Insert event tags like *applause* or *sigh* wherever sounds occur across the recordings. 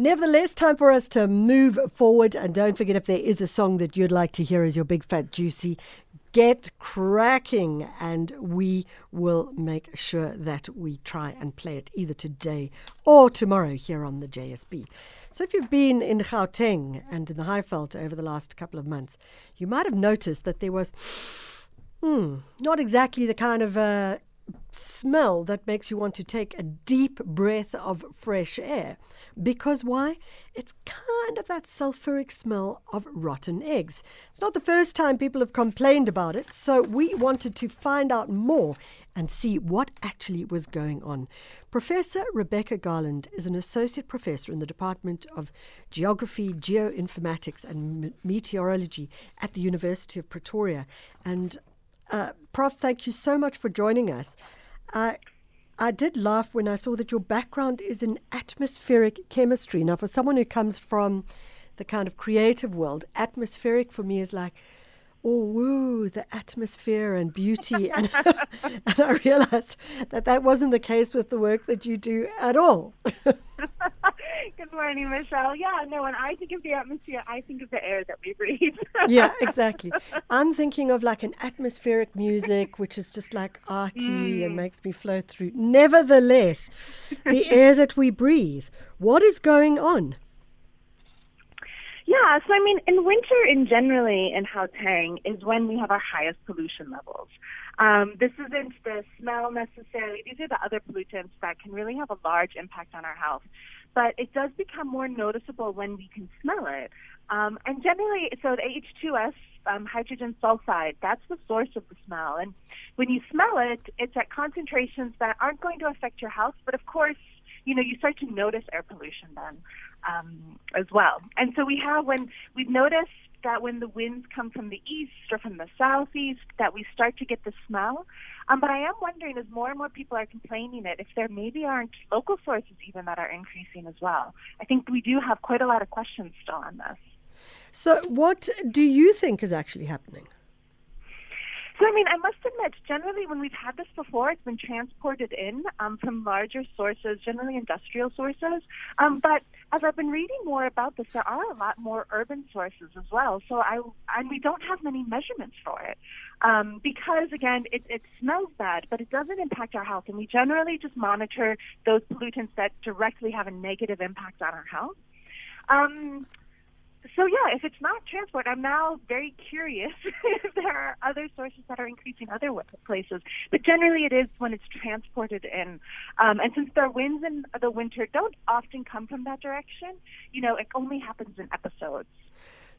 Nevertheless, time for us to move forward. And don't forget if there is a song that you'd like to hear as your big fat juicy, get cracking and we will make sure that we try and play it either today or tomorrow here on the JSB. So if you've been in Gauteng and in the Highveld over the last couple of months, you might have noticed that there was hmm, not exactly the kind of uh, smell that makes you want to take a deep breath of fresh air. Because why? It's kind of that sulfuric smell of rotten eggs. It's not the first time people have complained about it, so we wanted to find out more and see what actually was going on. Professor Rebecca Garland is an associate professor in the Department of Geography, Geoinformatics, and Meteorology at the University of Pretoria. And uh, Prof, thank you so much for joining us. Uh, I did laugh when I saw that your background is in atmospheric chemistry. Now, for someone who comes from the kind of creative world, atmospheric for me is like, oh, woo, the atmosphere and beauty. *laughs* and, *laughs* and I realized that that wasn't the case with the work that you do at all. *laughs* *laughs* Good morning, Michelle. Yeah, no, when I think of the atmosphere, I think of the air that we breathe. *laughs* yeah, exactly. *laughs* I'm thinking of like an atmospheric music, which is just like arty mm. and makes me flow through. Nevertheless, the air that we breathe, what is going on? Yeah, so I mean, in winter, in generally in Gauteng, is when we have our highest pollution levels. Um, this isn't the smell necessarily; these are the other pollutants that can really have a large impact on our health but it does become more noticeable when we can smell it. Um, and generally, so the H2S, um, hydrogen sulfide, that's the source of the smell. And when you smell it, it's at concentrations that aren't going to affect your health, but of course, you know, you start to notice air pollution then um, as well. And so we have when we've noticed that when the winds come from the east or from the southeast, that we start to get the smell. Um, but I am wondering, as more and more people are complaining it, if there maybe aren't local sources even that are increasing as well. I think we do have quite a lot of questions still on this. So, what do you think is actually happening? So, I mean, I must admit, generally, when we've had this before, it's been transported in um, from larger sources, generally industrial sources. Um, but as I've been reading more about this, there are a lot more urban sources as well. So, I and we don't have many measurements for it um, because, again, it, it smells bad, but it doesn't impact our health, and we generally just monitor those pollutants that directly have a negative impact on our health. Um, so yeah, if it's not transport, I'm now very curious *laughs* if there are other sources that are increasing other places. But generally, it is when it's transported in. Um, and since the winds in the winter don't often come from that direction, you know, it only happens in episodes.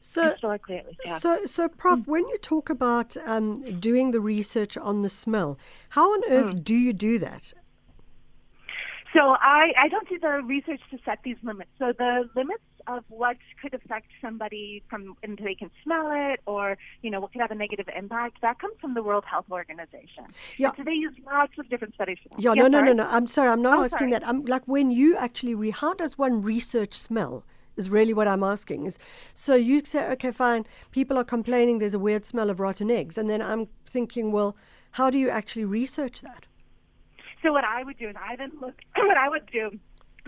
So, historically at least, yeah. So, so, Prof, mm. when you talk about um, doing the research on the smell, how on earth mm. do you do that? So I, I don't do the research to set these limits. So the limits of what could affect somebody from and they can smell it or you know what could have a negative impact that comes from the World Health Organization. Yeah. And so they use lots of different studies. Yeah, yeah no, no, no, no. I'm sorry, I'm not oh, asking sorry. that. I'm like when you actually re- how does one research smell? Is really what I'm asking. Is so you say, okay, fine. People are complaining there's a weird smell of rotten eggs, and then I'm thinking, well, how do you actually research that? So what I would do is I then look. *clears throat* what I would do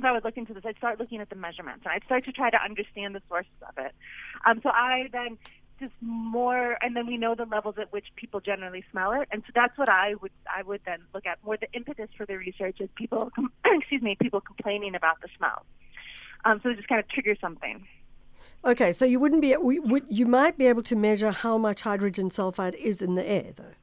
I would look into this, I'd start looking at the measurements and I'd start to try to understand the sources of it. Um, so I then just more, and then we know the levels at which people generally smell it, and so that's what I would I would then look at. More the impetus for the research is people, *clears throat* excuse me, people complaining about the smell. Um, so it just kind of triggers something. Okay, so you wouldn't be, you might be able to measure how much hydrogen sulfide is in the air, though.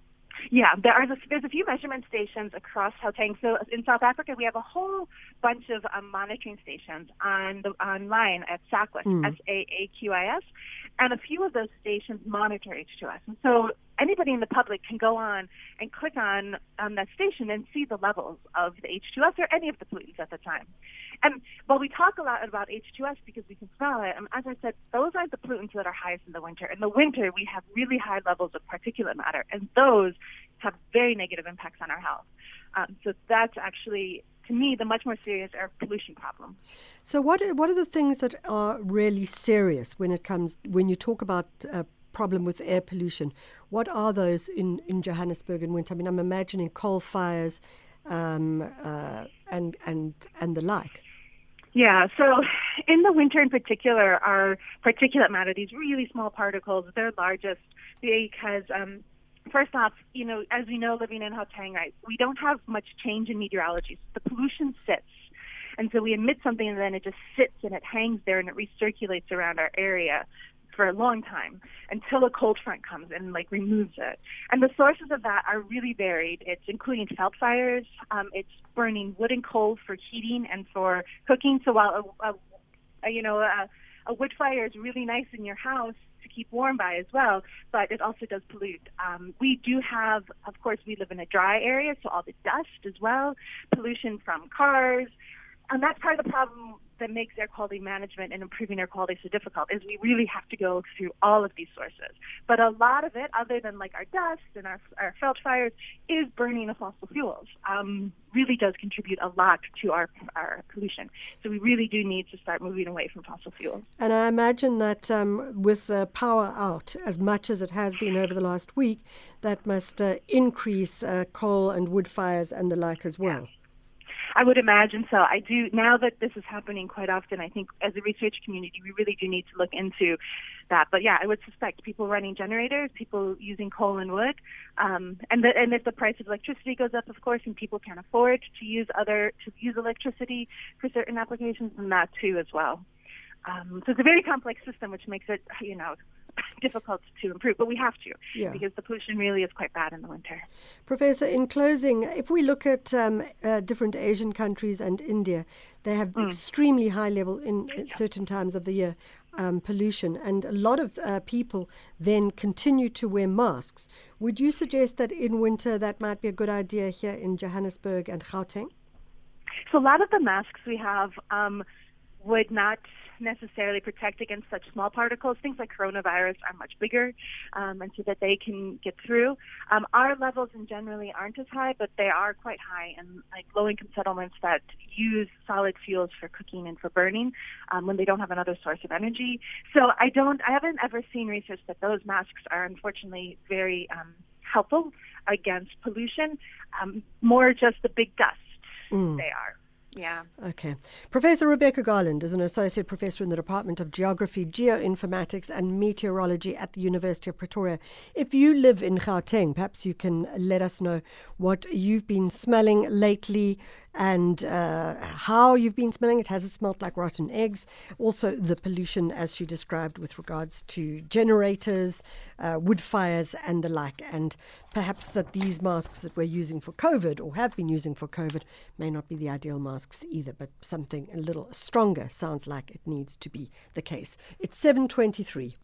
Yeah, there are there's a few measurement stations across Gauteng. So in South Africa, we have a whole bunch of um, monitoring stations on the online at SAAQIS, mm. S A A Q I S, and a few of those stations monitor H2S. And so anybody in the public can go on and click on that station and see the levels of the H2S or any of the pollutants at the time. And while we talk a lot about H2S because we can smell it, um, as I said, those are the pollutants that are highest in the winter. In the winter, we have really high levels of particulate matter, and those have very negative impacts on our health. Um, so that's actually, to me, the much more serious air pollution problem. So what are, what are the things that are really serious when it comes when you talk about a problem with air pollution? What are those in, in Johannesburg in winter? I mean, I'm imagining coal fires um, uh, and and and the like. Yeah, so in the winter in particular, our particulate matter, these really small particles, they're largest because, um, first off, you know, as we know, living in Gauteng, right, we don't have much change in meteorology. The pollution sits. And so we emit something and then it just sits and it hangs there and it recirculates around our area for a long time until a cold front comes and like removes it. And the sources of that are really varied. It's including veld fires. Um, it's burning wood and coal for heating and for cooking. So while a, a, a you know a, a wood fire is really nice in your house to keep warm by as well, but it also does pollute. Um, we do have, of course, we live in a dry area, so all the dust as well, pollution from cars, and that's part of the problem that makes air quality management and improving air quality so difficult is we really have to go through all of these sources. But a lot of it, other than like our dust and our, our veld fires, is burning of fossil fuels. Um, really does contribute a lot to our, our pollution. So we really do need to start moving away from fossil fuels. And I imagine that um, with the power out, as much as it has been over the last week, that must uh, increase uh, coal and wood fires and the like as well. Yeah. I would imagine so. I do now that this is happening quite often. I think as a research community, we really do need to look into that. But yeah, I would suspect people running generators, people using coal and wood, um, and the, and if the price of electricity goes up, of course, and people can't afford to use other to use electricity for certain applications, then that too as well. Um, so it's a very complex system, which makes it you know difficult to improve, but we have to yeah. because the pollution really is quite bad in the winter. Professor, in closing, if we look at um, uh, different Asian countries and India, they have mm. extremely high level in certain times of the year um, pollution, and a lot of uh, people then continue to wear masks. Would you suggest that in winter that might be a good idea here in Johannesburg and Gauteng? So a lot of the masks we have um, would not necessarily protect against such small particles. Things like coronavirus are much bigger, um, and so that they can get through. Um, our levels in generally aren't as high, but they are quite high in like low-income settlements that use solid fuels for cooking and for burning um, when they don't have another source of energy. So I don't, I haven't ever seen research that those masks are unfortunately very um, helpful against pollution. Um, more just the big dust mm. they are. Yeah. Okay. Professor Rebecca Garland is an associate professor in the Department of Geography, Geoinformatics, and Meteorology at the University of Pretoria. If you live in Gauteng, perhaps you can let us know what you've been smelling lately and uh, how you've been smelling it. Has it smelled like rotten eggs? Also, the pollution, as she described, with regards to generators, uh, wood fires, and the like. And perhaps that these masks that we're using for COVID or have been using for COVID may not be the ideal masks either, but something a little stronger sounds like it needs to be the case. It's 723.